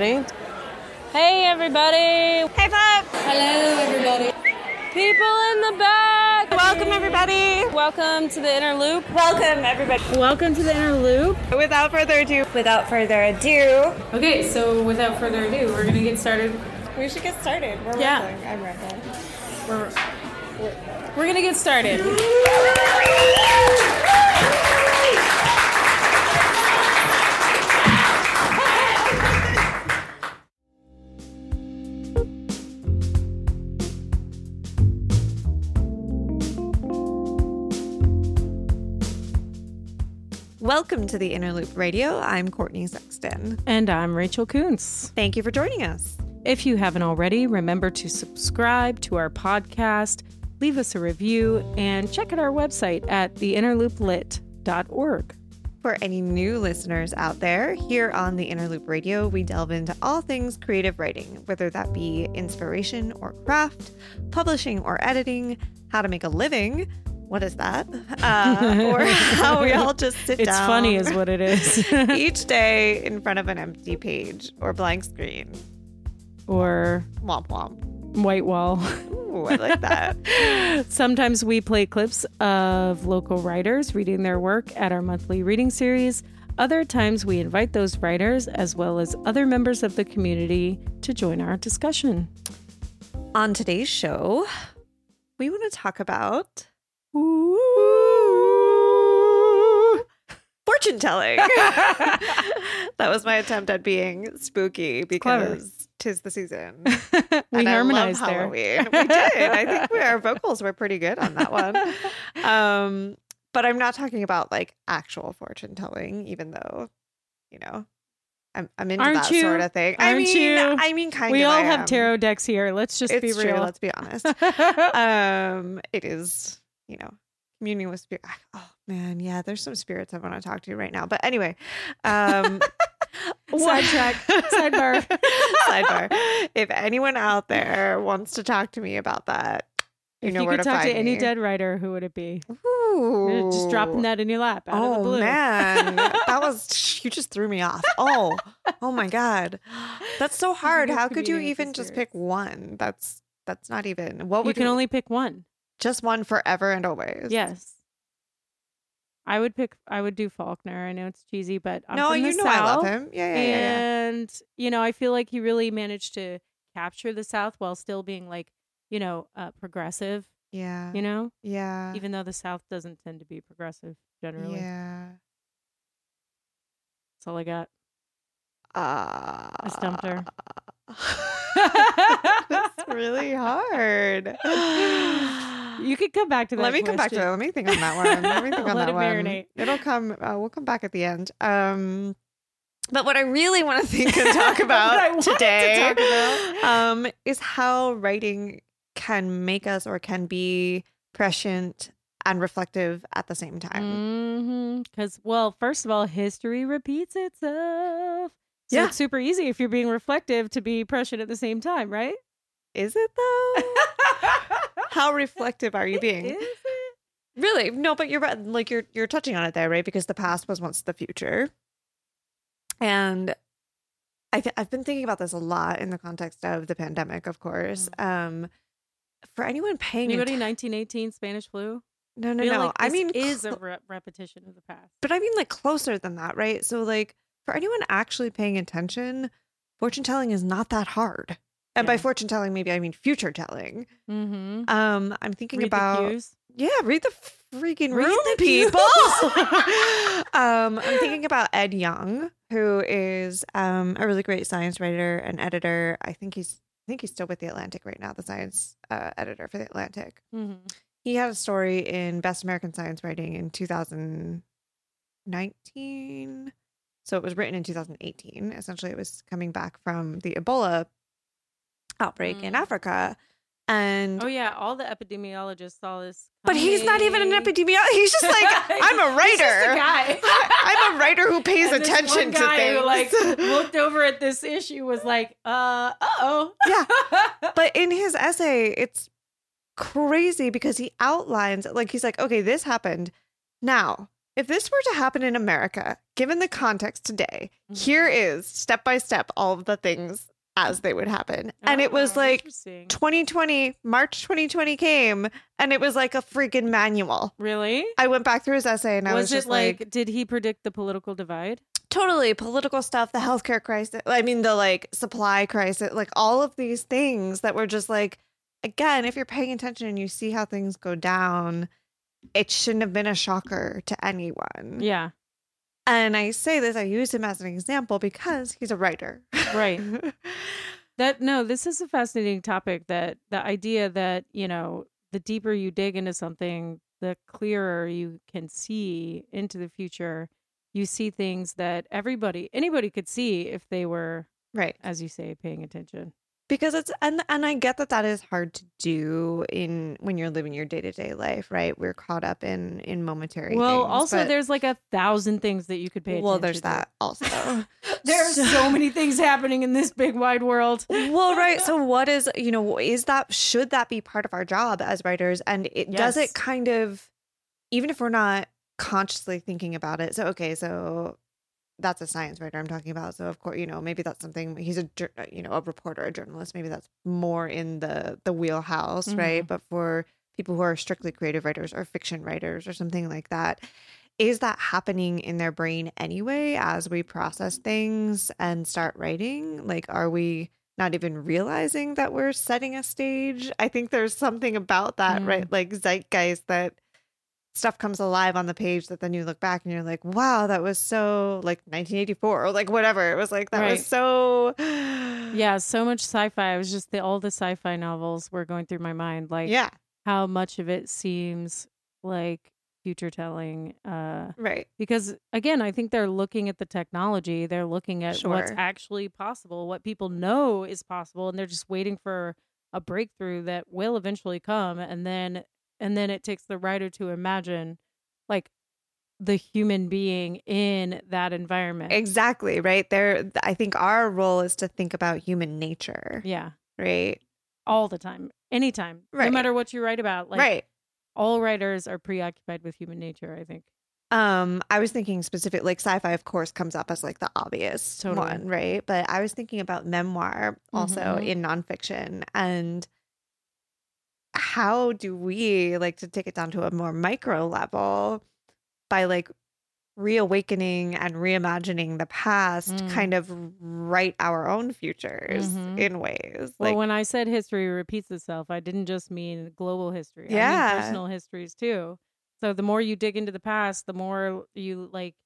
ready? Hey, everybody. Hey, Pop. Hello, everybody. People in the back. Welcome, everybody. Welcome to the Inner Loop. Welcome, everybody. Welcome to the Inner Loop. Without further ado, without further ado, Okay, so without further ado, we're gonna get started. we should get started. We're Yeah. I'm rolling. We're, we're, we're gonna get started. Welcome to the Inner Loop Radio. I'm Courtney Sexton. And I'm Rachel Coonce. Thank you for joining us. If you haven't already, remember to subscribe to our podcast, leave us a review, and check out our website at theinnerlooplit.org. For any new listeners out there, here on the Inner Loop Radio, we delve into all things creative writing, whether that be inspiration or craft, publishing or editing, how to make a living. What is that? Uh, or how we all just sit It's down. It's funny, is what it is. each day in front of an empty page or blank screen. or Womp womp. white wall. Ooh, I like that. Sometimes we play clips of local writers reading their work at our monthly reading series. Other times we invite those writers, as well as other members of the community, to join our discussion. On today's show, we want to talk about fortune telling. that was my attempt at being spooky because tis the season. we And I love harmonized there. Halloween. We did. I think we, our vocals were pretty good on that one. Um, but I'm not talking about like actual fortune telling, even though, you know, I'm I'm into Aren't that you? sort of thing. I Aren't mean, you? I mean, kind we of. We all I have tarot decks here. Let's just It's be true. real. Let's be honest. um, it is, you know, communing with spirit. Oh man, yeah. There's some spirits I want to talk to right now. But anyway, um, Sidetrack. Sidebar. sidebar. If anyone out there wants to talk to me about that, you know, if know you where could to talk to any me. dead writer, who would it be? Ooh. Just dropping that in your lap out oh of the blue. man, that was you just threw me off. Oh, oh my god, that's so hard. How could you even just pick one? That's that's not even. What you would can only pick one. Just one forever and always? Yes. I would pick. I would do Faulkner. I know it's cheesy, but I'm no, you know I love him. Yeah, yeah, yeah. yeah. and you know I feel like he really managed to capture the South while still being like you know uh, progressive. Yeah. You know, yeah. even though the South doesn't tend to be progressive generally. Yeah. That's all I got. Uh, I stumped her. It's really hard. You could come back to that. Let me come back to question. that. Let me think on that one. Let me think on Let that it one. marinate. It'll come. Uh, we'll come back at the end. Um, but what I really want to think and talk about wanted to today talk about. um, is how writing can make us or can be prescient and reflective at the same time. Because, well, first of all, history repeats itself. So Yeah. it's super easy if you're being reflective to be prescient at the same time, right? Is it though? How reflective are you being? Really? No, but you're right. Like you're you're touching on it there, right? Because the past was once the future, and I th- I've been thinking about this a lot in the context of the pandemic, of course. Um, for anyone paying Anybody atten- 1918 Spanish flu? no, no, Feel no. like I mean, is cl- a re- repetition of the past. but I mean like closer than that, right? So like for anyone actually paying attention, fortune telling is not that hard. And by fortune telling, maybe I mean future telling. Mm-hmm. Um, I'm thinking Read about. Yeah, read the freaking Read room, the people. um, I'm thinking about Ed Yong, who is um, a really great science writer and editor. I think he's I think he's still with the Atlantic right now, the science uh, editor for the Atlantic. Mhm. He had a story in Best American Science Writing in 2019. So it was written in 2018. Essentially, it was coming back from the Ebola outbreak in Mm. Africa. And Oh yeah, all the epidemiologists saw this. but he's not even an epidemiologist. He's just like, I'm a writer. He's just a guy. I'm a writer who pays And attention to things. Who, like looked over at this issue, was like, uh, oh, Yeah. but in his essay, it's crazy because he outlines like he's like, okay, this happened. Now, if this were to happen in America, given the context today, here is step by step all of the things as they would happen. and it was Oh, like 2020, March 2020 came, and it was like a freaking manual. really? I went back through his essay and I was, was just like, like, did he predict the political divide? totally political stuff, the healthcare crisis. I mean, the like supply crisis, like all of these things that were just like, again, if you're paying attention and you see how things go down, it shouldn't have been a shocker to anyone. Yeah, And I say this, I use him as an example because he's a writer. right. That no, this is a fascinating topic that the idea that, you know, the deeper you dig into something, the clearer you can see into the future. You see things that everybody anybody could see if they were, right. as you say, paying attention. Because it's and and I get that that is hard to do in when you're living your day to day life, right? We're caught up in in momentary. Well, things, also but- there's like a thousand things that you could pay well, there's to. that also. There's so many things happening in this big wide world. well, right. So, what is you know is that should that be part of our job as writers? And it does it kind of even if we're not consciously thinking about it. So, okay, so that's a science writer I'm talking about. So, of course, you know maybe that's something he's a you know a reporter, a journalist. Maybe that's more in the the wheelhouse, right? But for people who are strictly creative writers or fiction writers or something like that. Is that happening in their brain anyway as we process things and start writing? Like, are we not even realizing that we're setting a stage? I think there's something about that, Mm. right? Like zeitgeist that stuff comes alive on the page that then you look back and you're like, wow, that was so like 1984 or like whatever. It was like, that Right. was so. Yeah, so much sci-fi. I was just the all the sci-fi novels were going through my mind, like yeah. how much of it seems like future telling. Uh, Right. because again, I think they're looking at the technology, they're looking at what's actually possible, what people know is possible, and they're just waiting for a breakthrough that will eventually come, and then and then it takes the writer to imagine, like the human being in that environment. Exactly. Right. There, I think our role is to think about human nature. yeah, Right. all the time, anytime, Right. no matter what you write about. Like, right. all writers are preoccupied with human nature. I think. Um, I was thinking specific like sci-fi, of course, comes up as like the obvious Totally. one, right? But I was thinking about memoir also Mhm. in nonfiction and how do we like to take it down to a more micro level by like reawakening and reimagining the past Mm. kind of write our own futures Mhm. in ways Well, like when I said history repeats itself, I didn't just mean global history. I Yeah. mean personal histories too. So the more you dig into the past, the more you like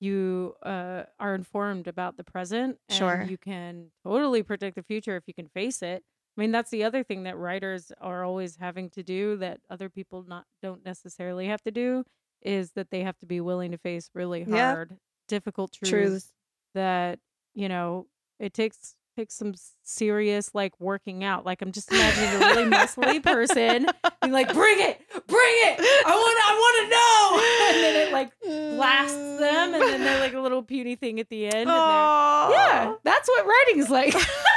you uh, are informed about the present. And Sure. you can totally predict the future if you can face it. I mean, that's the other thing that writers are always having to do that other people not don't necessarily have to do is that they have to be willing to face really Yeah. hard, difficult truths truths. that you know it takes takes some serious like working out. Like i'm just imagining a really muscly person being like bring it bring it! I want i want to know! And then it like blasts them and then they're like a little puny thing at the end and yeah that's what writing's like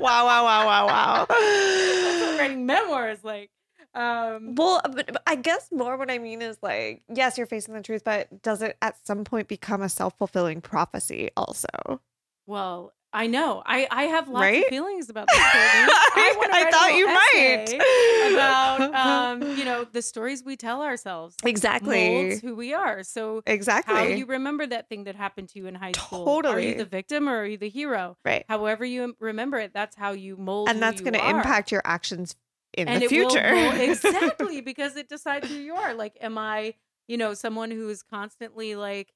wow wow wow wow wow writing memoirs, like um Well, but, but I guess more what I mean is like, yes, you're facing the truth, but does it at some point become a self fulfilling prophecy also? well I know. I, I have lots Right? of feelings about this. Courtney. I- I thought you might. about um, you know, the stories we tell ourselves. Exactly. who we are. So Exactly. how you remember that thing that happened to you in high school. Totally. Are you the victim or are you the hero? right. However you remember it, that's how you mold And that's going to impact your actions in and the will future. mold- exactly because it decides who you are. Like, am I, you know, someone who is constantly like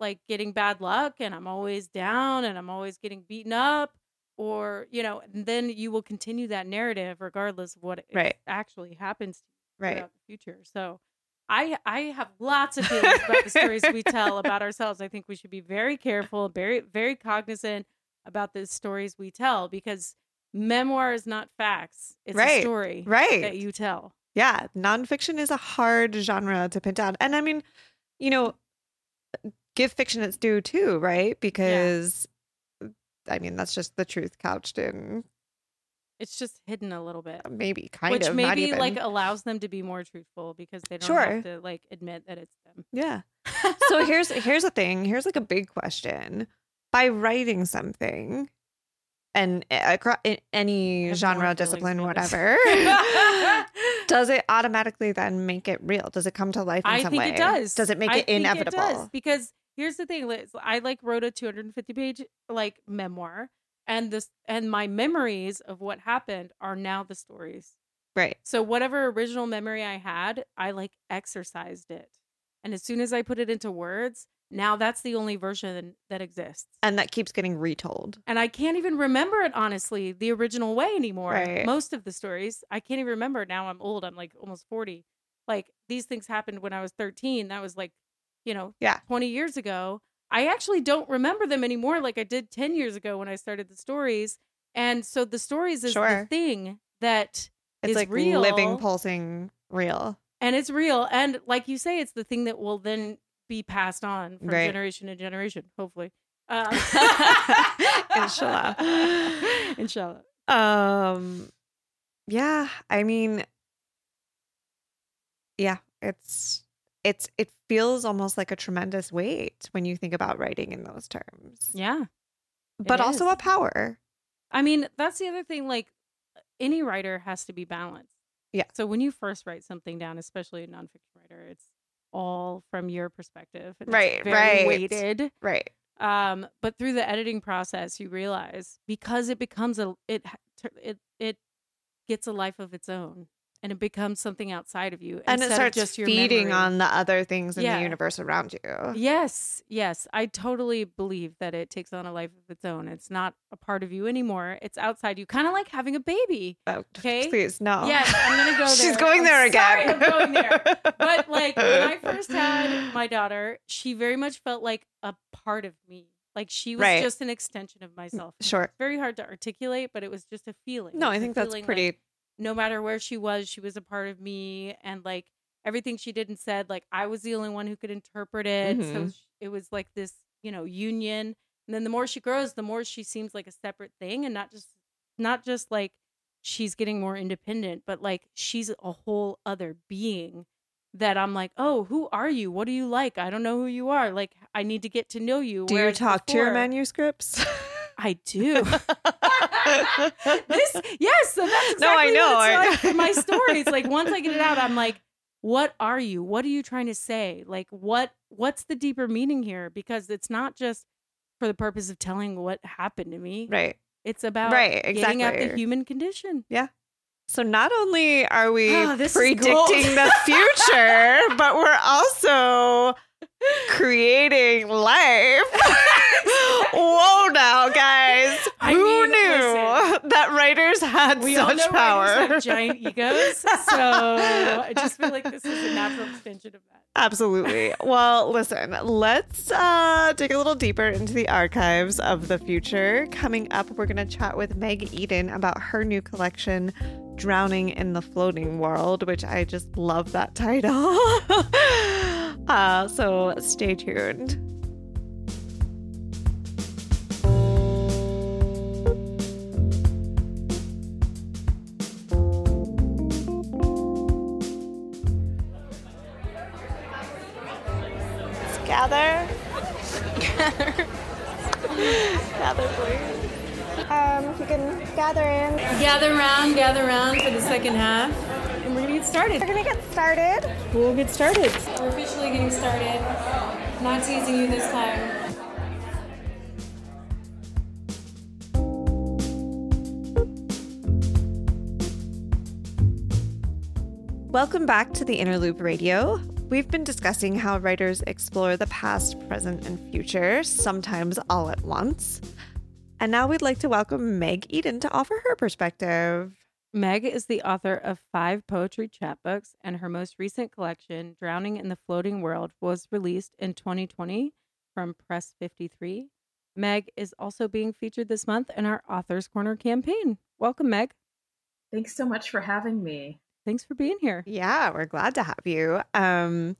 like getting bad luck and I'm always down and I'm always getting beaten up? Or, you know, and then you will continue that narrative regardless of what Right. actually happens to you right. throughout the future. So I I have lots of feelings about the stories we tell about ourselves. I think we should be very careful, very very cognizant about the stories we tell because memoir is not facts. It's Right, a story Right. that you tell. yeah. Nonfiction is a hard genre to pin down. And I mean, you know, give fiction its due too, right? Because uh, I mean, that's just the truth couched in It's just hidden a little bit. maybe kind Which of not maybe like allows them to be more truthful because they don't Sure. have to like admit that it's them. Yeah. so here's here's a thing. Here's like a big question. By writing something, and eh, across any genre, discipline, whatever, does it automatically then make it real? Does it come to life in I some think way? it does. Does it make I it think inevitable? does, because here's the thing: Liz, I like wrote a 250 page like memoir, and this and my memories of what happened are now the stories. Right. So whatever original memory I had, I like exercised it. And as soon as I put it into words, now that's the only version that exists. And that keeps getting retold. And I can't even remember it honestly, the original way anymore. Right. Most of the stories, I can't even remember. Now I'm old. I'm like almost 40. Like these things happened when I was 13. That was like, you know, Yeah. 20 years ago. I actually don't remember them anymore like I did 10 years ago when I started the stories. And so the stories is Sure. the thing that It's is like real. living, pulsing, real. and it's real and like you say it's the thing that will then be passed on from Right. generation to generation hopefully um, Inshallah. inshallah Um yeah, I mean yeah, it's it's it feels almost like a tremendous weight when you think about writing in those terms. yeah But also is. a power. i mean that's the other thing like any writer has to be balanced Yeah. so when you first write something down especially a nonfiction writer it's all from your perspective it's Right, very right. weighted Right. um but through the editing process you realize because it becomes a it it it gets a life of its own and it becomes something outside of you And it starts just feeding memory. on the other things in Yeah. the universe around you. yes yes i totally believe that it takes on a life of its own it's not a part of you anymore it's outside you kind of like having a baby Oh, Okay. Please, no. Yes, I'm gonna go She's there. going I'm there sorry. I'm going there. but like when I first had my daughter, she very much felt like a part of me. Like she was Right. just an extension of myself. Sure. It's very hard to articulate, but it was just a feeling. No, I think that's feeling like pretty no matter where she was, she was a part of me, and like everything she did and said, like I was the only one who could interpret it. So Mhm. sh- it was like this, you know, union. And then the more she grows, the more she seems like a separate thing, and not just not just like she's getting more independent, but like she's a whole other being that I'm like, oh, who are you? What do you like? I don't know who you are. Like, I need to get to know you. Do you talk to your manuscripts? I do. this, yes, so that's exactly No, I know. what like my stories. Like once I get it out, I'm like, what are you? What are you trying to say? Like what what's the deeper meaning here? Because it's not just for the purpose of telling what happened to me. right. It's about Right, getting at the human condition. Yeah. So not only are we Oh, predicting the future, but we're also creating life. Whoa now, guys. I Who mean, knew listen. that writers had such power? giant egos, so I just feel like this is a natural extension of that. Absolutely. Well, listen, let's uh, dig a little deeper into the archives of the future. Coming up, we're going to chat with Meg Eden about her new collection, Drowning in the Floating World, which I just love that title. uh, so stay tuned. Let's gather. gather, please. Um, if you can gather in. Gather round, gather round for the second half, started. We're gonna get started. We'll get started. We're officially getting started. Not teasing you this time. Welcome back to the Inner Loop Radio. We've been discussing how writers explore the past, present, and future, sometimes all at once. And now we'd like to welcome Meg Eden to offer her perspective. Meg is the author of five poetry chapbooks, and her most recent collection, Drowning in the Floating World, was released in 2020 from Press 53. Meg is also being featured this month in our Authors Corner campaign. Welcome, Meg. Thanks so much for having me. Thanks for being here. Yeah, we're glad to have you. Um,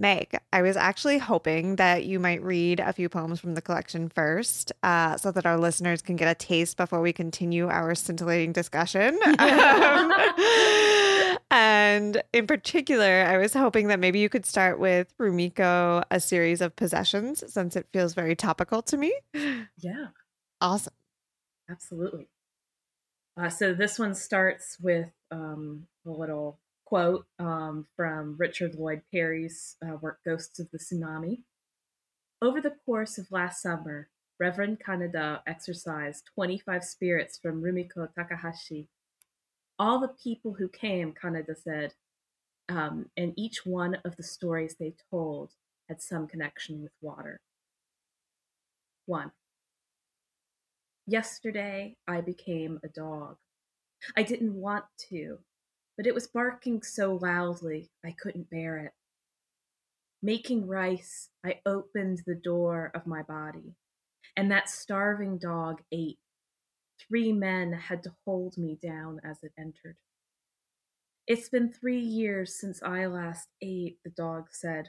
Meg, I was actually hoping that you might read a few poems from the collection first, uh, so that our listeners can get a taste before we continue our scintillating discussion. Um, And in particular, I was hoping that maybe you could start with Rumiko, a series of possessions, since it feels very topical to me. Yeah. Awesome. Absolutely. Uh, so this one starts with um, a little quote um, from Richard Lloyd Parry's uh, work Ghosts of the Tsunami. Over the course of last summer, Reverend Kaneda exorcised 25 spirits from Rumiko Takahashi. All the people who came, Kaneda said, um, and each one of the stories they told had some connection with water. 1. Yesterday, I became a dog. I didn't want to, but it was barking so loudly I couldn't bear it. Making rice, I opened the door of my body, and that starving dog ate. Three men had to hold me down as it entered. It's been three years since I last ate, the dog said,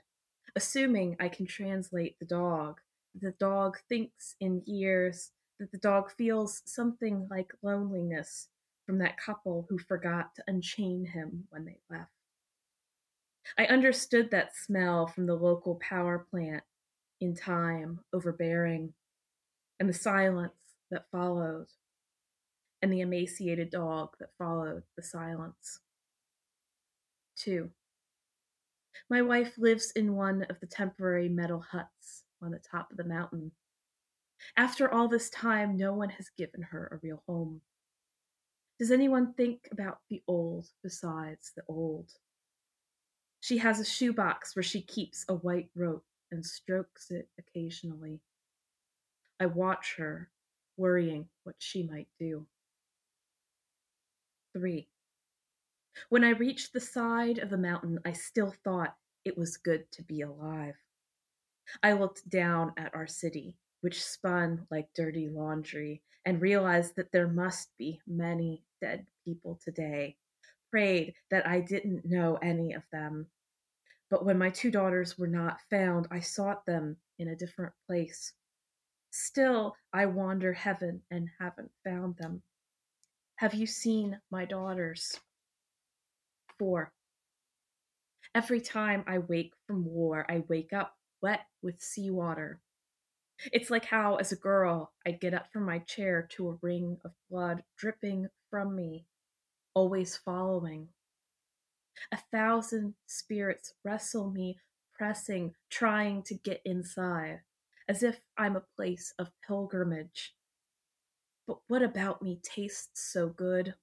assuming I can translate the dog. The dog thinks in years, that the dog feels something like loneliness from that couple who forgot to unchain him when they left. I understood that smell from the local power plant in time, overbearing, and the silence that followed, and the emaciated dog that followed the silence. Two. My wife lives in one of the temporary metal huts on the top of the mountain. After all this time, no one has given her a real home. Does anyone think about the old besides the old? She has a shoebox where she keeps a white rope and strokes it occasionally. I watch her, worrying what she might do. 3. When I reached the side of the mountain, I still thought it was good to be alive. I looked down at our city, which spun like dirty laundry, and realized that there must be many dead people today. Prayed that I didn't know any of them. But when my two daughters were not found, I sought them in a different place. Still, I wander heaven and haven't found them. Have you seen my daughters? 4. Every time I wake from war, I wake up wet with seawater. It's like how, as a girl, I'd get up from my chair to a ring of blood dripping from me, always following. A thousand spirits wrestle me, pressing, trying to get inside, as if I'm a place of pilgrimage. But what about me tastes so good?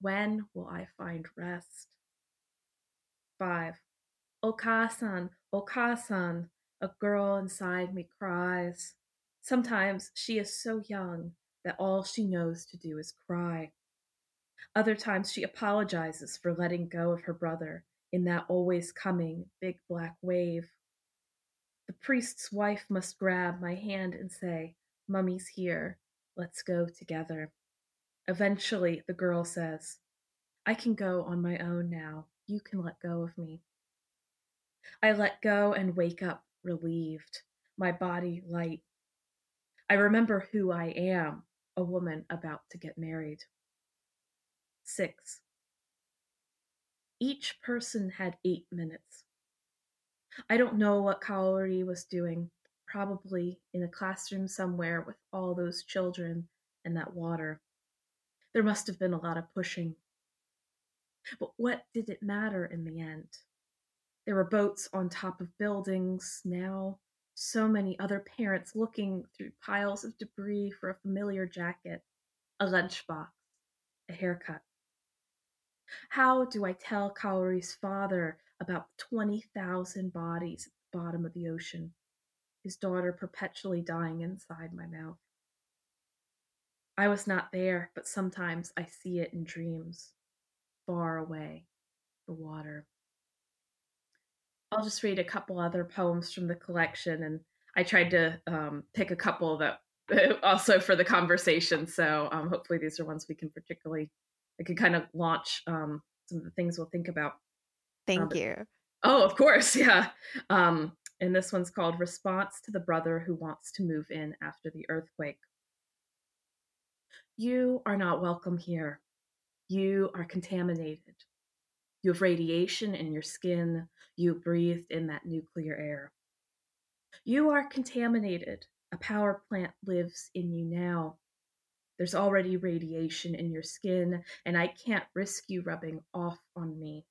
When will I find rest? 5. Okasan, Okasan, a girl inside me cries. Sometimes she is so young that all she knows to do is cry. Other times she apologizes for letting go of her brother in that always coming big black wave. The priest's wife must grab my hand and say, Mummy's here. Let's go together. Eventually, the girl says, I can go on my own now. You can let go of me. I let go and wake up relieved, my body light. I remember who I am, a woman about to get married. 6. Each person had eight minutes. I don't know what Kaori was doing, probably in a classroom somewhere with all those children and that water. There must have been a lot of pushing. But what did it matter in the end? There were boats on top of buildings. Now, so many other parents looking through piles of debris for a familiar jacket, a lunchbox, a haircut. How do I tell Kaori's father about the 20,000 bodies at the bottom of the ocean, his daughter perpetually dying inside my mouth? I was not there, but sometimes I see it in dreams, far away, the water. I'll just read a couple other poems from the collection, and I tried to um, pick a couple that also for the conversation. So um, hopefully these are ones we can particularly, I can kind of launch um, some of the things we'll think about. Thank um, you. Oh, of course, yeah. Um, and this one's called "Response to the Brother Who Wants to Move In After the Earthquake." You are not welcome here. You are contaminated. You have radiation in your skin. You breathed in that nuclear air. You are contaminated. A power plant lives in you now. There's already radiation in your skin, and I can't risk you rubbing off on me.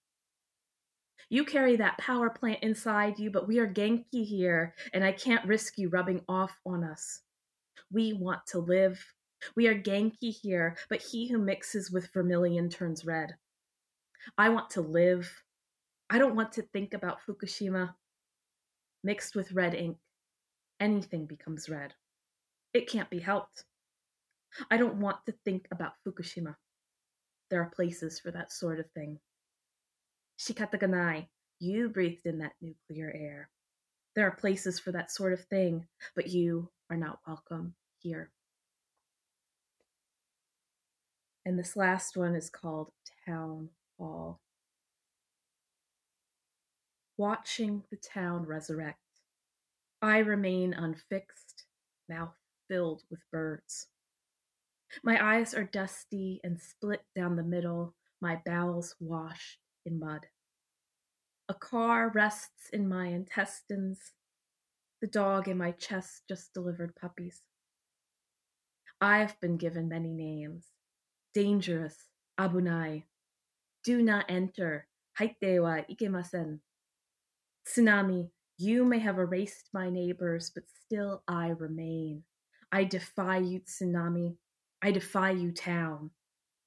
You carry that power plant inside you, but we are Genki here, and I can't risk you rubbing off on us. We want to live. We are Genki here, but he who mixes with vermilion turns red. I want to live. I don't want to think about Fukushima. Mixed with red ink, anything becomes red. It can't be helped. I don't want to think about Fukushima. There are places for that sort of thing. Shikataganai, you breathed in that nuclear air. There are places for that sort of thing, but you are not welcome here. And this last one is called Town Hall. Watching the town resurrect, I remain unfixed, mouth filled with birds. My eyes are dusty and split down the middle, my bowels washed in mud. A car rests in my intestines. The dog in my chest just delivered puppies. I've been given many names dangerous, abunai, do not enter, haite wa ikemasen. Tsunami, you may have erased my neighbors, but still I remain. I defy you, tsunami. I defy you, town.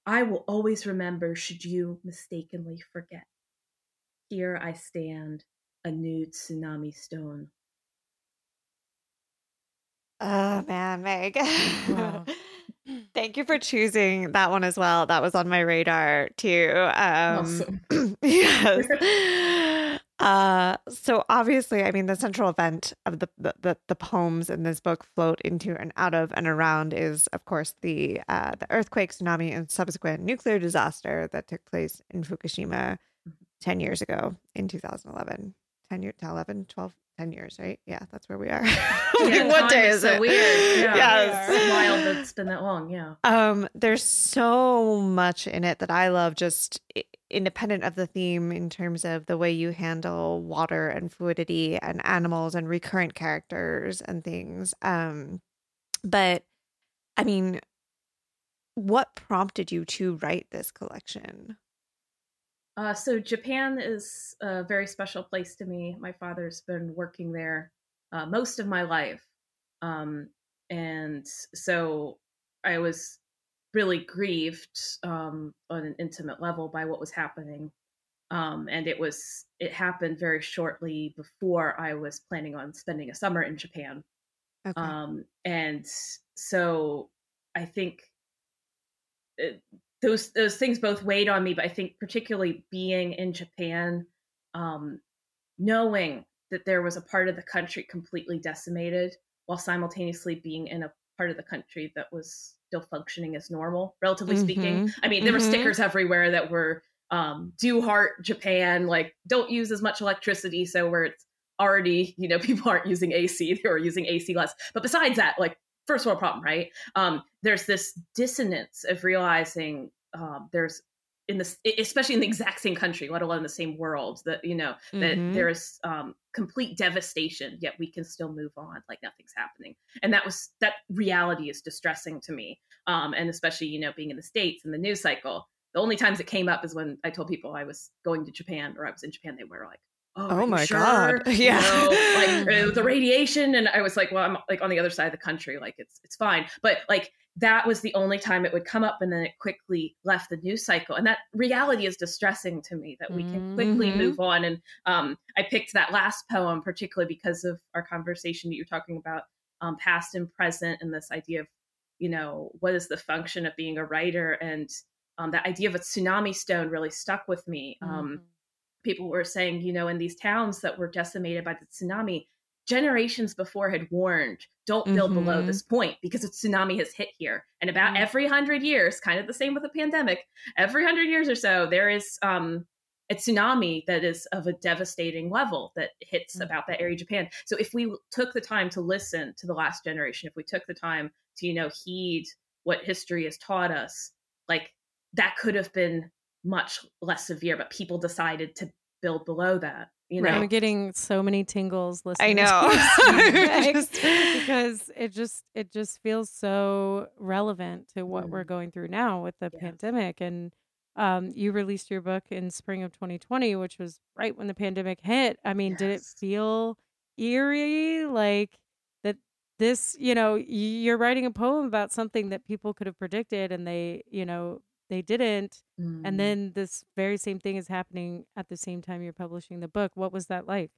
I will always remember should you mistakenly forget. Here I stand, a nude tsunami stone. Oh man, Meg. Wow. Thank you for choosing that one as well. That was on my radar too. Um, awesome. yes. Uh, so obviously, I mean, the central event of the, the the poems in this book float into and out of and around is, of course, the uh, the earthquake, tsunami, and subsequent nuclear disaster that took place in Fukushima mm-hmm. ten years ago in 2011. 10 years, 11, 12, 10 years, right? Yeah, that's where we are. Yeah, what day is, so it? Weird. Yeah, yes. It's wild that it's been that long. Yeah. Um, there's so much in it that I love just independent of the theme in terms of the way you handle water and fluidity and animals and recurrent characters and things. Um, but I mean, what prompted you to write this collection? Uh, so Japan is a very special place to me. My father's been working there uh, most of my life, um, and so I was really grieved um, on an intimate level by what was happening. Um, and it was it happened very shortly before I was planning on spending a summer in Japan. Okay. Um, and so I think it, those those things both weighed on me, but I think particularly being in Japan, um, knowing that there was a part of the country completely decimated while simultaneously being in a part of the country that was still functioning as normal, relatively mm-hmm. speaking. I mean, there mm-hmm. were stickers everywhere that were um, do heart Japan, like don't use as much electricity. So where it's already, you know, people aren't using AC, they were using AC less. But besides that, like first world problem, right? Um, there's this dissonance of realizing um, there's in this especially in the exact same country let alone in the same world that you know that mm-hmm. there's um, complete devastation yet we can still move on like nothing's happening. And that was that reality is distressing to me. Um, and especially you know being in the states and the news cycle the only times it came up is when i told people i was going to japan or i was in japan they were like oh, oh my sure? god yeah. You know, like the radiation and i was like well i'm like on the other side of the country like it's it's fine. But like that was the only time it would come up and then it quickly left the news cycle and that reality is distressing to me that we can quickly mm-hmm. move on and um, i picked that last poem particularly because of our conversation that you're talking about um, past and present and this idea of you know what is the function of being a writer and um, that idea of a tsunami stone really stuck with me um, mm-hmm. people were saying you know in these towns that were decimated by the tsunami generations before had warned don't build mm-hmm. below this point because a tsunami has hit here and about mm-hmm. every 100 years kind of the same with the pandemic every 100 years or so there is um, a tsunami that is of a devastating level that hits mm-hmm. about that area of japan so if we took the time to listen to the last generation if we took the time to you know heed what history has taught us like that could have been much less severe, but people decided to build below that. You know, I'm getting so many tingles listening. I know. Just, because it just it just feels so relevant to what mm. we're going through now with the pandemic. And um, you released your book in spring of 2020, which was right when the pandemic hit. I mean, yes. did it feel eerie? Like that this, you know, you're writing a poem about something that people could have predicted and they, you know, they didn't. Mm. And then this very same thing is happening at the same time you're publishing the book. What was that like?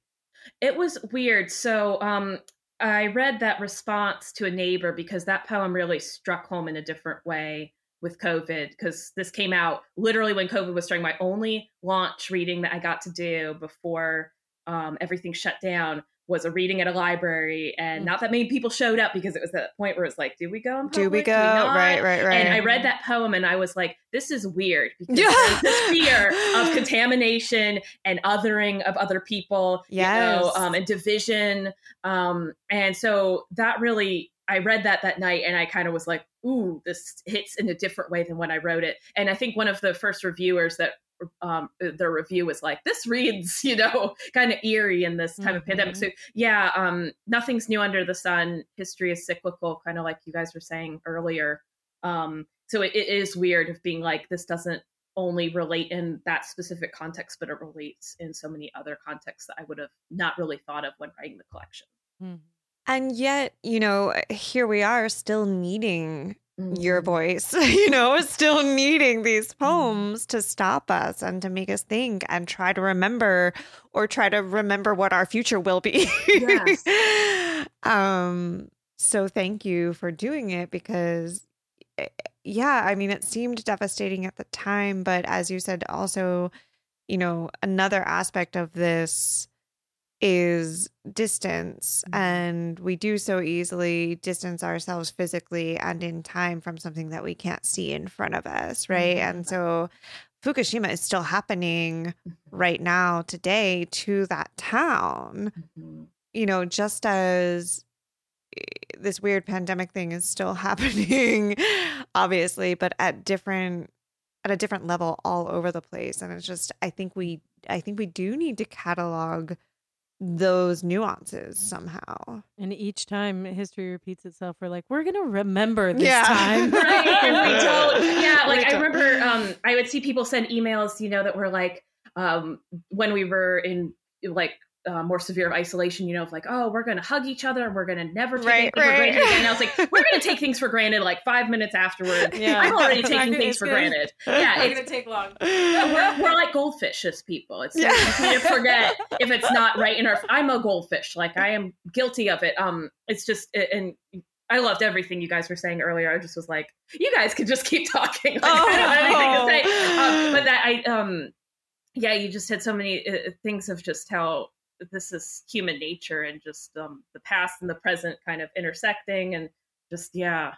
It was weird. So, um, I read that response to a neighbor because that poem really struck home in a different way with COVID because this came out literally when COVID was starting. My only launch reading that I got to do before um, everything shut down was a reading at a library, and mm. not that many people showed up because it was that point where it's like, do we go? Do we go? Do we right, right, right. And I read that poem, and I was like, this is weird because there's this fear of contamination and othering of other people, yes. you know, um, and division. Um, and so that really, I read that that night, and I kind of was like, ooh, this hits in a different way than when I wrote it. And I think one of the first reviewers that um, their review was like, this reads, you know, kind of eerie in this time mm-hmm. of pandemic. So yeah, um, nothing's new under the sun. History is cyclical, kind of like you guys were saying earlier. Um, so it, it is weird of being like, this doesn't only relate in that specific context, but it relates in so many other contexts that I would have not really thought of when writing the collection. Mm-hmm. And yet, you know, here we are still needing your mm-hmm. voice, you know, is still needing these poems to stop us and to make us think and try to remember or try to remember what our future will be. Yes. um so thank you for doing it because eh, yeah, I mean it seemed devastating at the time, but as you said also, you know, another aspect of this is distance mm-hmm. and we do so easily distance ourselves physically and in time from something that we can't see in front of us right mm-hmm. and so fukushima is still happening mm-hmm. right now today to that town mm-hmm. you know just as eh, this weird pandemic thing is still happening obviously but at different at a different level all over the place and it's just i think we i think we do need to catalog those nuances somehow. And each time history repeats itself, we're like, we're gonna remember this yeah. time. right. And we don't yeah, like I remember um I would see people send emails, you know, that were like um when we were in like uh, more severe isolation, you know, of like, oh, we're going to hug each other and we're going to never take right, anything right. for granted. And I was like, we're going to take things for granted like five minutes afterward. Yeah. I'm already taking things for good. granted. Yeah, it's going to take long. we're, we're like goldfish as people. It's yeah. easy to forget if it's not right in our. I'm a goldfish. Like I am guilty of it. Um, it's just and I loved everything you guys were saying earlier. I just was like, you guys could just keep talking. Like, oh. I don't have anything to say. Um, but that I um yeah, you just had so many uh, things of just how this is human nature and just um, the past and the present kind of intersecting and just yeah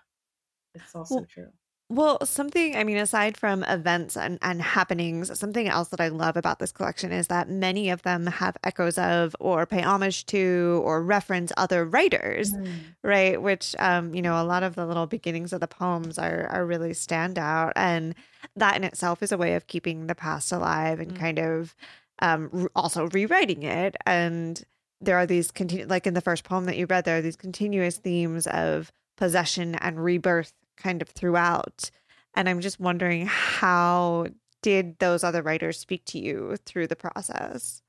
it's also well, true well something i mean aside from events and, and happenings something else that i love about this collection is that many of them have echoes of or pay homage to or reference other writers mm. right which um, you know a lot of the little beginnings of the poems are are really stand out and that in itself is a way of keeping the past alive and mm. kind of um, also rewriting it. And there are these continu- like in the first poem that you read, there are these continuous themes of possession and rebirth kind of throughout. And I'm just wondering how did those other writers speak to you through the process?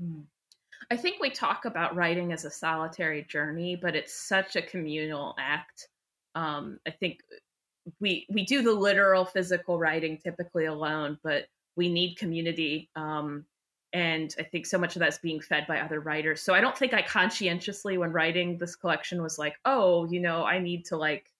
Hmm. I think we talk about writing as a solitary journey, but it's such a communal act. Um, I think we we do the literal physical writing typically alone, but we need community um, and i think so much of that's being fed by other writers. So i don't think i conscientiously when writing this collection was like oh you know i need to like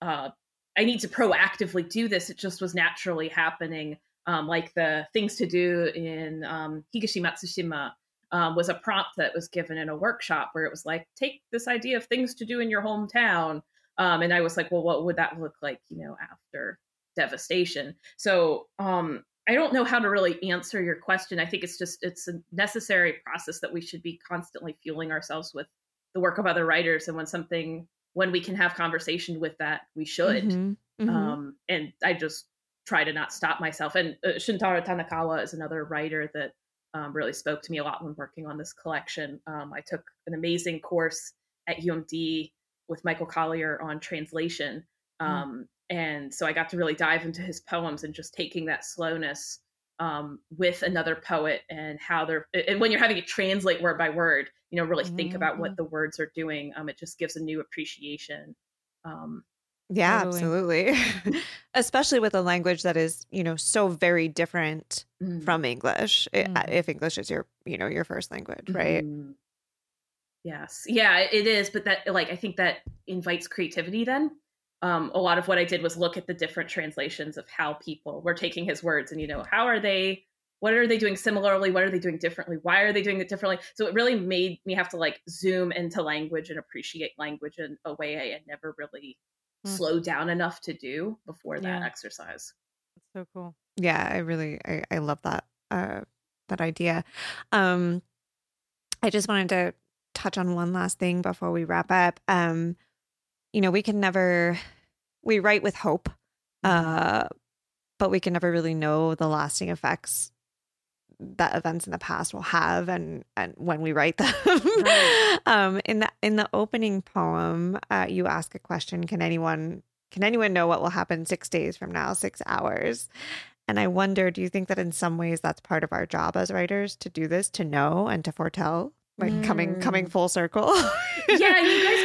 uh i need to proactively do this. It just was naturally happening. Um, like the things to do in um, higashi matsushima um, was a prompt that was given in a workshop where it was like take this idea of things to do in your hometown. Um, and i was like well what would that look like you know after devastation? So um I don't know how to really answer your question. I think it's just it's a necessary process that we should be constantly fueling ourselves with the work of other writers and when something when we can have conversation with that we should mm-hmm. Mm-hmm. Um, and i just try to not stop myself. And uh, Shuntaro Tanikawa is another writer that um, really spoke to me a lot when working on this collection. Um, I took an amazing course at UMD with Michael Collier on translation. Mm. Um. And so I got to really dive into his poems and just taking that slowness um, with another poet and how they're, and when you're having to translate word by word, you know, really think about what mm. the words are doing. Um, it just gives a new appreciation. Um, yeah, totally. absolutely. Especially with a language that is, you know, so very different mm. from English. Mm. If English is your, you know, your first language, right? Mm. Yes. Yeah, it is, but that like I think that invites creativity then. Um, a lot of what I did was look at the different translations of how people were taking his words and you know, how are they what are they doing similarly? What are they doing differently? Why are they doing it differently? So it really made me have to like zoom into language and appreciate language in a way I had never really mm. slowed down enough to do before that yeah. exercise. That's so cool. Yeah, I really I, I love that uh that idea. Um I just wanted to touch on one last thing before we wrap up. Um, you know, we can never we write with hope, mm-hmm. uh, but we can never really know the lasting effects that events in the past will have and and when we write them right. um in the in the opening poem uh, you ask a question can anyone can anyone know what will happen six days from now six hours and i wonder do you think that in some ways that's part of our job as writers to do this to know and to foretell like mm. coming coming mm. full circle. yeah, you guys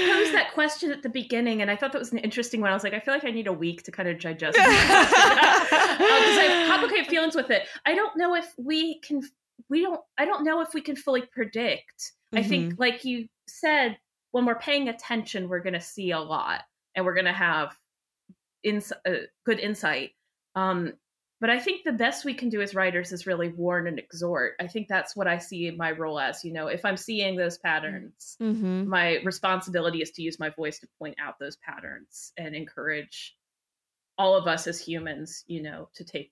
question at the beginning, and I thought that was an interesting one. I was like, I feel like I need a week to kind of digest because uh, I have complicated feelings with it. I don't know if we can. We don't. I don't know if we can fully predict. Mm-hmm. I think, mm-hmm. like you said, when we're paying attention, we're going to see a lot, and we're going to have ins- uh, good insight. Um, but I think the best we can do as writers is really warn and exhort. I think that's what I see my role as. You know, if I'm seeing those patterns, mm-hmm. my responsibility is to use my voice to point out those patterns and encourage all of us as humans, you know, to take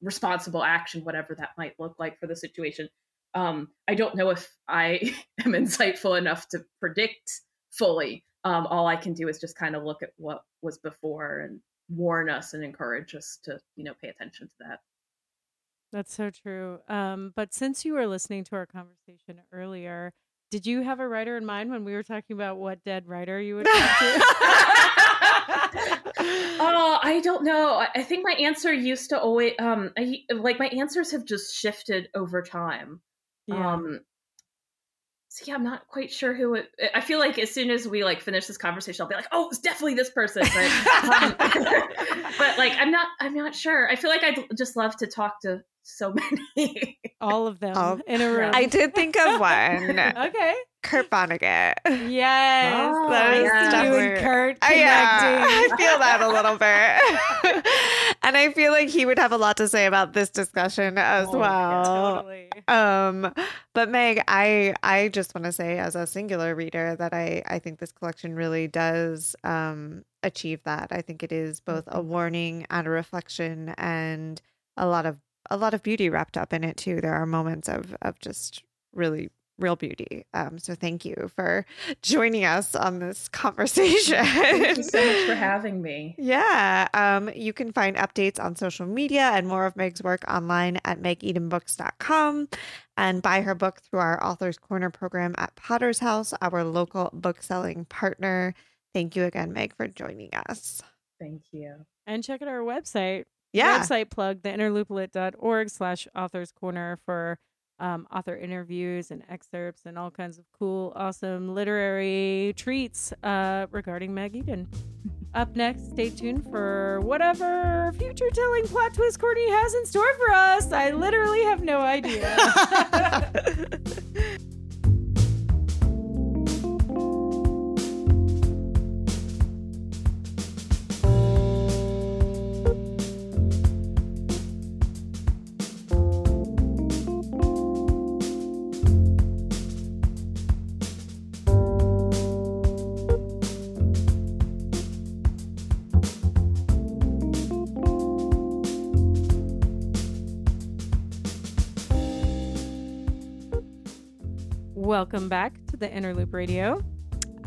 responsible action, whatever that might look like for the situation. Um, I don't know if I am insightful enough to predict fully. Um, all I can do is just kind of look at what was before and warn us and encourage us to you know pay attention to that that's so true um, but since you were listening to our conversation earlier did you have a writer in mind when we were talking about what dead writer you would talk to oh i don't know i think my answer used to always um I, like my answers have just shifted over time yeah. um so yeah, I'm not quite sure who it. I feel like as soon as we like finish this conversation, I'll be like, oh, it's definitely this person. But, um, but like, I'm not. I'm not sure. I feel like I'd just love to talk to so many. All of them in a room. I did think of one. okay. Kurt Vonnegut. Yes. Oh, that yeah. you and Kurt connecting. Yeah, I feel that a little bit. and I feel like he would have a lot to say about this discussion as oh, well. Totally. Um, but Meg, I I just want to say as a singular reader that I I think this collection really does um achieve that. I think it is both a mm-hmm. warning and a reflection and a lot of a lot of beauty wrapped up in it too. There are moments of of just really real beauty. Um, so thank you for joining us on this conversation. thank you so much for having me. Yeah. Um, you can find updates on social media and more of Meg's work online at megedenbooks.com and buy her book through our Authors Corner program at Potter's House, our local bookselling partner. Thank you again, Meg, for joining us. Thank you. And check out our website. Yeah. Website plug, theinnerlooplit.org slash authors corner for um, author interviews and excerpts and all kinds of cool, awesome literary treats uh, regarding Meg Eden. Up next, stay tuned for whatever future telling plot twist Courtney has in store for us. I literally have no idea. Welcome back to the Inner Loop Radio.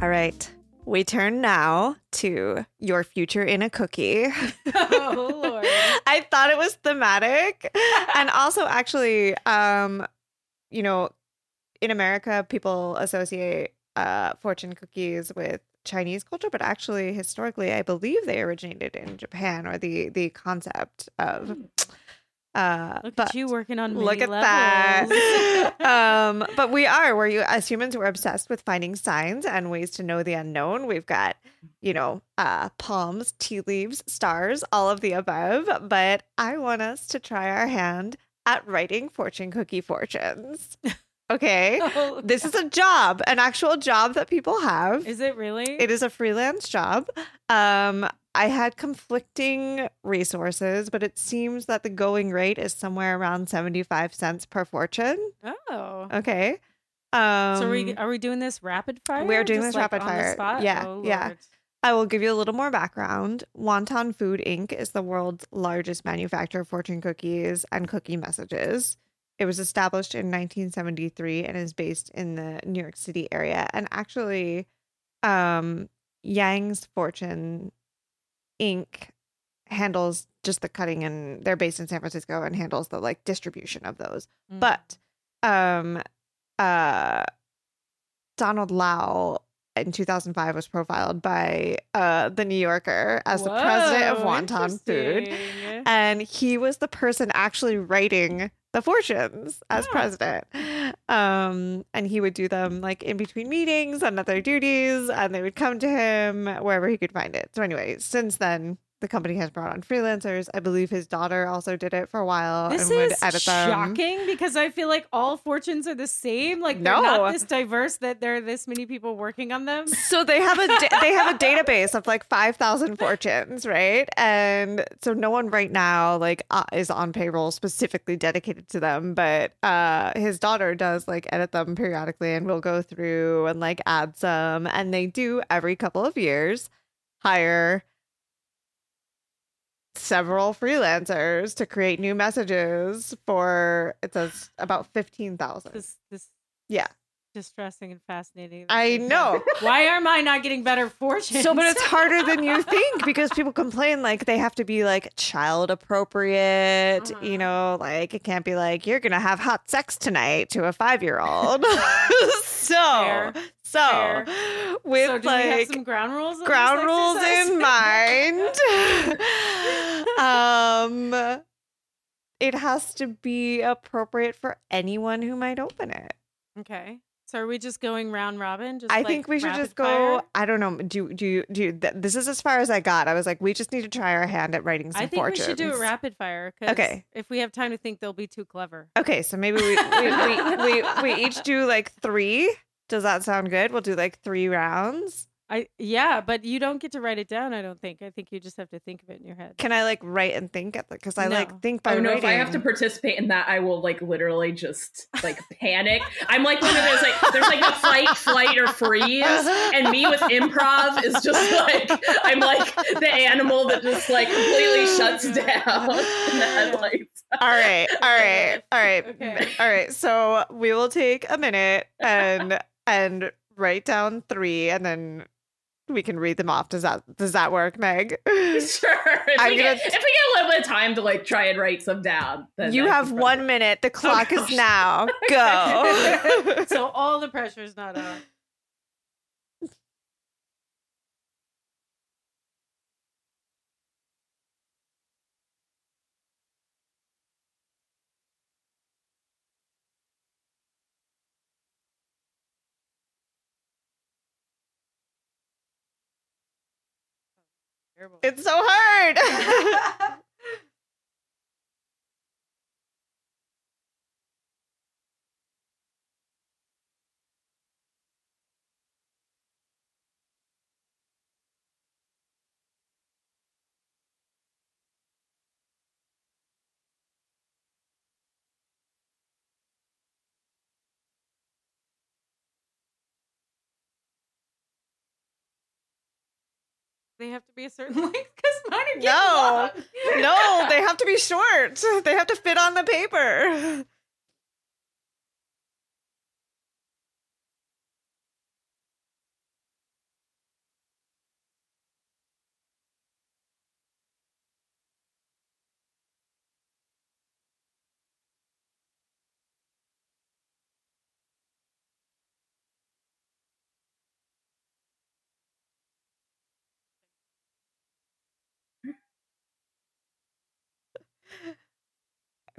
All right. We turn now to your future in a cookie. oh, Lord. I thought it was thematic. and also actually um you know, in America people associate uh fortune cookies with Chinese culture, but actually historically I believe they originated in Japan or the the concept of uh Look but at you working on look at levels. that. um, but we are where you as humans we're obsessed with finding signs and ways to know the unknown. We've got, you know, uh palms, tea leaves, stars, all of the above. But I want us to try our hand at writing fortune cookie fortunes. Okay. Oh, This is a job, an actual job that people have. is it really? It is a freelance job. Um, I had conflicting resources, but it seems that the going rate is somewhere around 75 cents per fortune. oh. Okay. Um, so are we are we doing this rapid fire? we're doing Just, this like, rapid on the fire. spot? Yeah, Oh, yeah. I will give you a little more background. Wonton Food Inc. is the world's largest manufacturer of fortune cookies and cookie messages. It was established in 1973 and is based in the New York City area. And actually, um, Yang's Fortune Inc. handles just the cutting, and they're based in San Francisco and handles the like distribution of those. Mm. But um uh Donald Lau in 2005 was profiled by uh the New Yorker as the president of Whoa, Wonton Food and he was the person actually writing the fortunes as Oh. president um and he would do them like in between meetings and other duties and they would come to him wherever he could find it so anyway since then the company has brought on freelancers i believe his daughter also did it for a while This and would is edit them shocking because I feel like all fortunes are the same. Like they're No. not this diverse that there are this many people working on them. so they have a da- they have a database of like 5000 fortunes right and so no one right now like uh, is on payroll specifically dedicated to them but uh his daughter does like edit them periodically and will go through and like add some and they do every couple of years hire several freelancers to create new messages for it says about 15,000 This this Yeah. distressing and fascinating. I know Why am I not getting better fortunes? So, but it's harder than you think because people complain like they have to be like child appropriate, Uh-huh. you know, like it can't be like you're gonna have hot sex tonight to a five year old. so, Fair. so Fair. With so do we have like some ground rules? ground rules in mind, um, it has to be appropriate for anyone who might open it. okay. So are we just going round robin? Just I like think we should just go. fire? I don't know. Do do you do? Th- this is as far as I got. I was like, we just need to try our hand at writing some I think fortunes. we should do it rapid fire. Okay. If we have time to think, they'll be too clever. Okay, so maybe we we, we, we we each do like three. Does that sound good? We'll do like three rounds. I yeah, but you don't get to write it down. I don't think. I think you just have to think of it in your head. Can I like write and think at the? Because I No. like think by oh no! If I have to participate in that, I will like literally just like panic. I'm like one of those like there's like a fight, flight, or freeze, and me with improv is just like I'm like the animal that just like completely shuts down in the headlights. all right, all right, all right, Okay. all right. So we will take a minute and and write down three, and then we can read them off. Does that does that work, Meg? Sure. If, we get, gonna- if we get a little bit of time to like try and write some down, then You have one minute. The oh, clock is now. Go. so all the pressure is not on. It's so hard. they have to be a certain length because mine are getting No. long. no, they have to be short. They have to fit on the paper.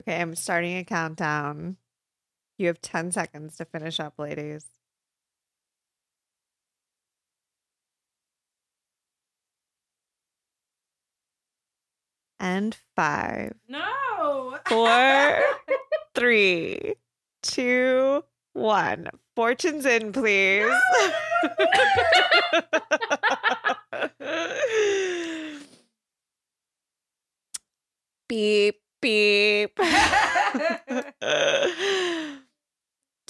Okay, I'm starting a countdown. You have 10 seconds to finish up, ladies. And five, No. four, three, two, one. Fortune's in, please. beep, beep.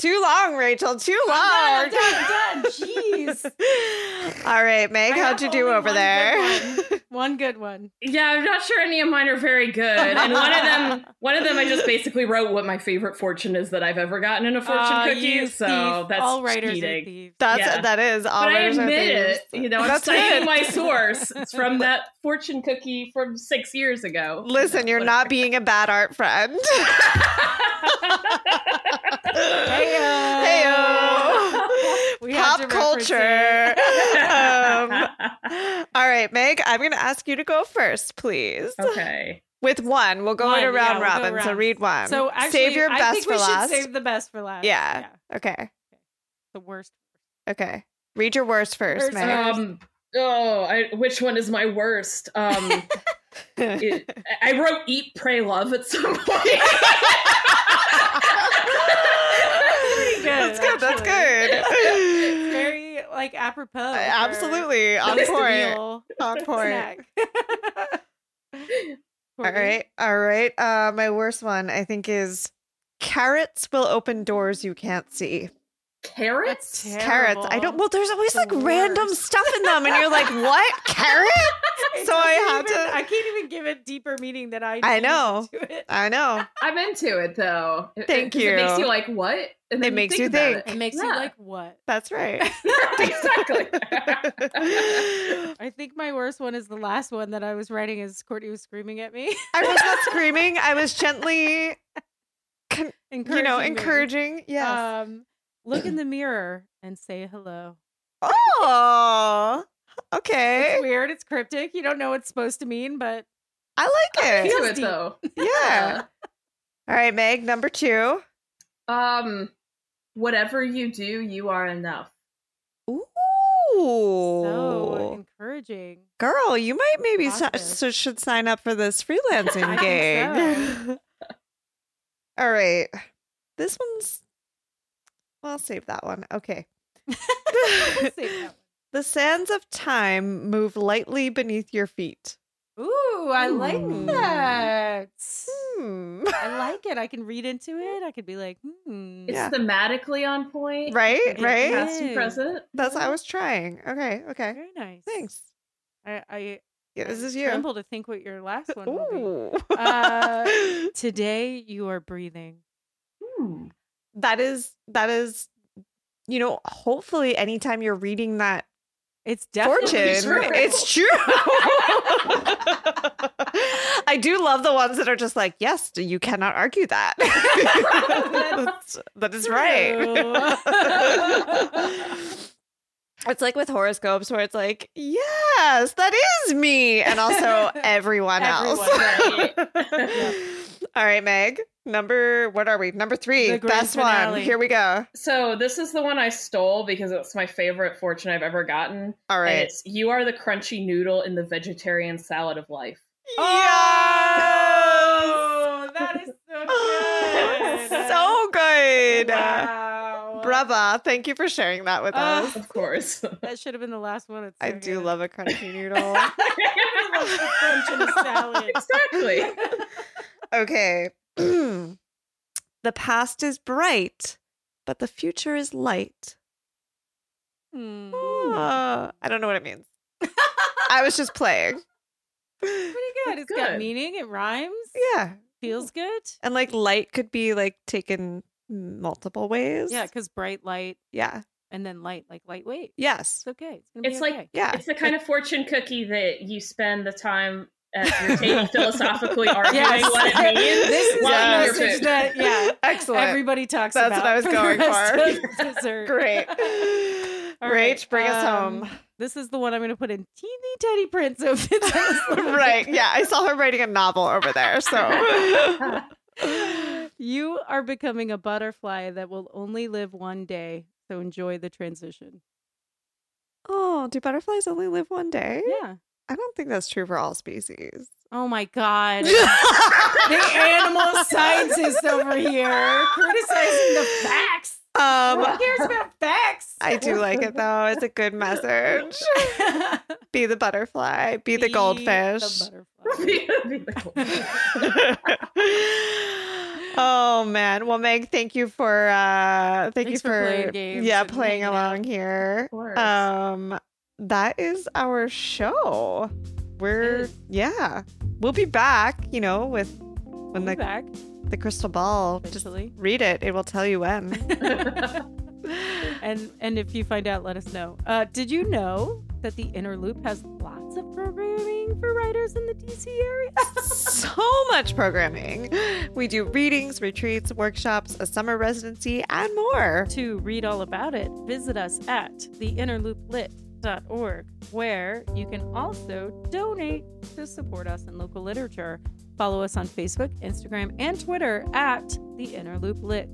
Too long, Rachel. Too long. I'm done, I'm done, Jeez. All right, Meg, I how'd you do over one there? good one. One good one. Yeah, I'm not sure any of mine are very good. And one of them, one of them, I just basically wrote what my favorite fortune is that I've ever gotten in a fortune Aw, cookie. you So thief. that's all writers cheating. are thieves. That's Yeah. that is all But I writers are admit it. You know, I'm That's citing my source. It's from that fortune cookie from six years ago. Listen, you're not being a bad art friend. Heyo. Heyo. We Pop to culture. um, all right, Meg, I'm going to ask you to go first, please. okay. With one, we'll go One, in a yeah, round we'll go robin. So read one. So actually, save your I best think for we last. should save the best for last. Yeah. Okay. The worst. Okay. Read your worst first, Worst, Meg. Um. Oh, I, which one is my worst? Um, it, I wrote "Eat, Pray, Love" at some point. Pretty good. That's good. That's good. Very like apropos. for Absolutely on point. On point. All right. All right. Uh, my worst one, I think, is carrots will open doors you can't see. Carrots. Carrots. I don't. Well, there's always The like random stuff in them, and you're like, what? Carrot? So I doesn't even- to. I can't even give it deeper meaning than I. I know. I know. I'm into it though. It- Thank it, 'cause It makes you. you like what? And It makes you about think. It makes you like what? That's right. exactly. I think my worst one is the last one that I was writing as Courtney was screaming at me. I was not screaming. I was gently, con- you know, me. encouraging. Yes. Um, look in the mirror and say hello. oh, okay. It's weird. It's cryptic. You don't know what it's supposed to mean, but I like it. into Feels it deep. though. Yeah. All right, Meg. Number two. Um, whatever you do, you are enough. Ooh. so encouraging. Girl, you might maybe si- so should sign up for this freelancing I gig. think All right. This one's well, I'll save that one. Okay. We'll save that the sands of time move lightly beneath your feet. Ooh, I like that. Hmm. I like it. I can read into it. I could be like, hmm. It's Yeah. thematically on point. Right, Yeah. right? Past and present. That's what I was trying. Okay, okay. Very nice. Thanks. I, I, Yeah, this I is you. tremble to think what your last one will be. Ooh. Uh, Today you are breathing. Hmm. That is that is you know, hopefully anytime you're reading that It's definitely fortune, true. it's true. I do love the ones that are just like, yes, you cannot argue that. That's- that is right. it's like with horoscopes where it's like, yes, that is me. And also everyone else. Everyone, right. All right, Meg. Number, what are we? Number three. The grand Best one. Here we go. So this is the one I stole because it's my favorite fortune I've ever gotten. All right. It's you are the crunchy noodle in the vegetarian salad of life. Oh, that is so good. so good. Wow. Brava. Thank you for sharing that with Uh, us. Of course. That should have been the last one. It's I so do love a crunchy noodle. I love the crunch in a salad. exactly. Okay. the past is bright, but the future is light. Hmm. Uh, I don't know what it means. I was just playing. Pretty good. It's got meaning. It rhymes. Yeah. Feels good. And like light could be like taken multiple ways. Yeah, because bright light Yeah. and then light, like lightweight. Yes. It's okay. It's gonna be It's like- Yeah. It's the kind of fortune cookie that you spend the time at your table philosophically arguing Yes. what it means This is while Yes. the message that yeah Excellent. everybody talks about. That's what I was going for. dessert. Great. All Rach, right, bring us um, home. This is the one I'm going to put in teeny tiny print so it fits in this little right. Yeah. I saw her writing a novel over there. So you are becoming a butterfly that will only live one day. So enjoy the transition. Oh, do butterflies only live one day? Yeah. I don't think that's true for all species. Oh my God. the animal scientist over here criticizing the facts. Um, Who cares about facts? I do like it though. It's a good message. Be the butterfly. Be the Be goldfish. the oh man. Well, Meg, thank you for uh thank Thanks you for for, playing games yeah playing hanging out. along here. Of course. Um, that is our show. We're yeah. We'll be back. You know, with when We'll the the crystal ball. Just read it. It will tell you when. and and if you find out, let us know. Uh, did you know that the Inner Loop has lots of programming for writers in the DC area? so much programming. We do readings, retreats, workshops, a summer residency, and more. to read all about it, visit us at theinnerlooplit.org, where you can also donate to support us in local literature. Follow us on Facebook, Instagram, and Twitter at The Inner Loop Lit.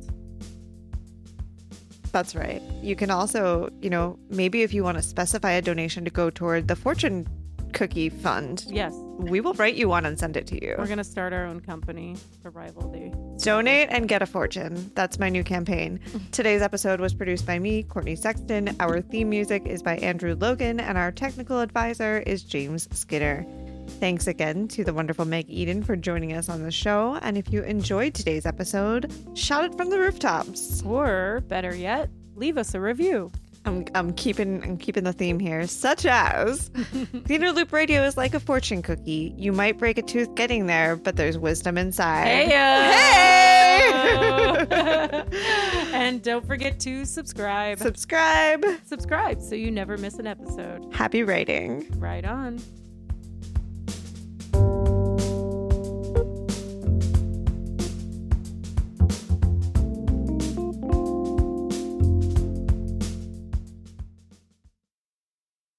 That's right. You can also, you know, maybe if you want to specify a donation to go toward the fortune cookie fund, Yes, we will write you one and send it to you. we're going to start our own company to rival the. Donate and get a fortune. That's my new campaign. Today's episode was produced by me, Courtney Sexton. Our theme music is by Andrew Logan, and our technical advisor is James Skinner. Thanks again to the wonderful Meg Eden for joining us on the show. And if you enjoyed today's episode, shout it from the rooftops. Or better yet, leave us a review. I'm, I'm keeping I'm keeping the theme here, such as the inner loop radio is like a fortune cookie. You might break a tooth getting there, but there's wisdom inside. Hey! Hey! and don't forget to subscribe. Subscribe. subscribe so you never miss an episode. Happy writing. Right on.